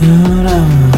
You know.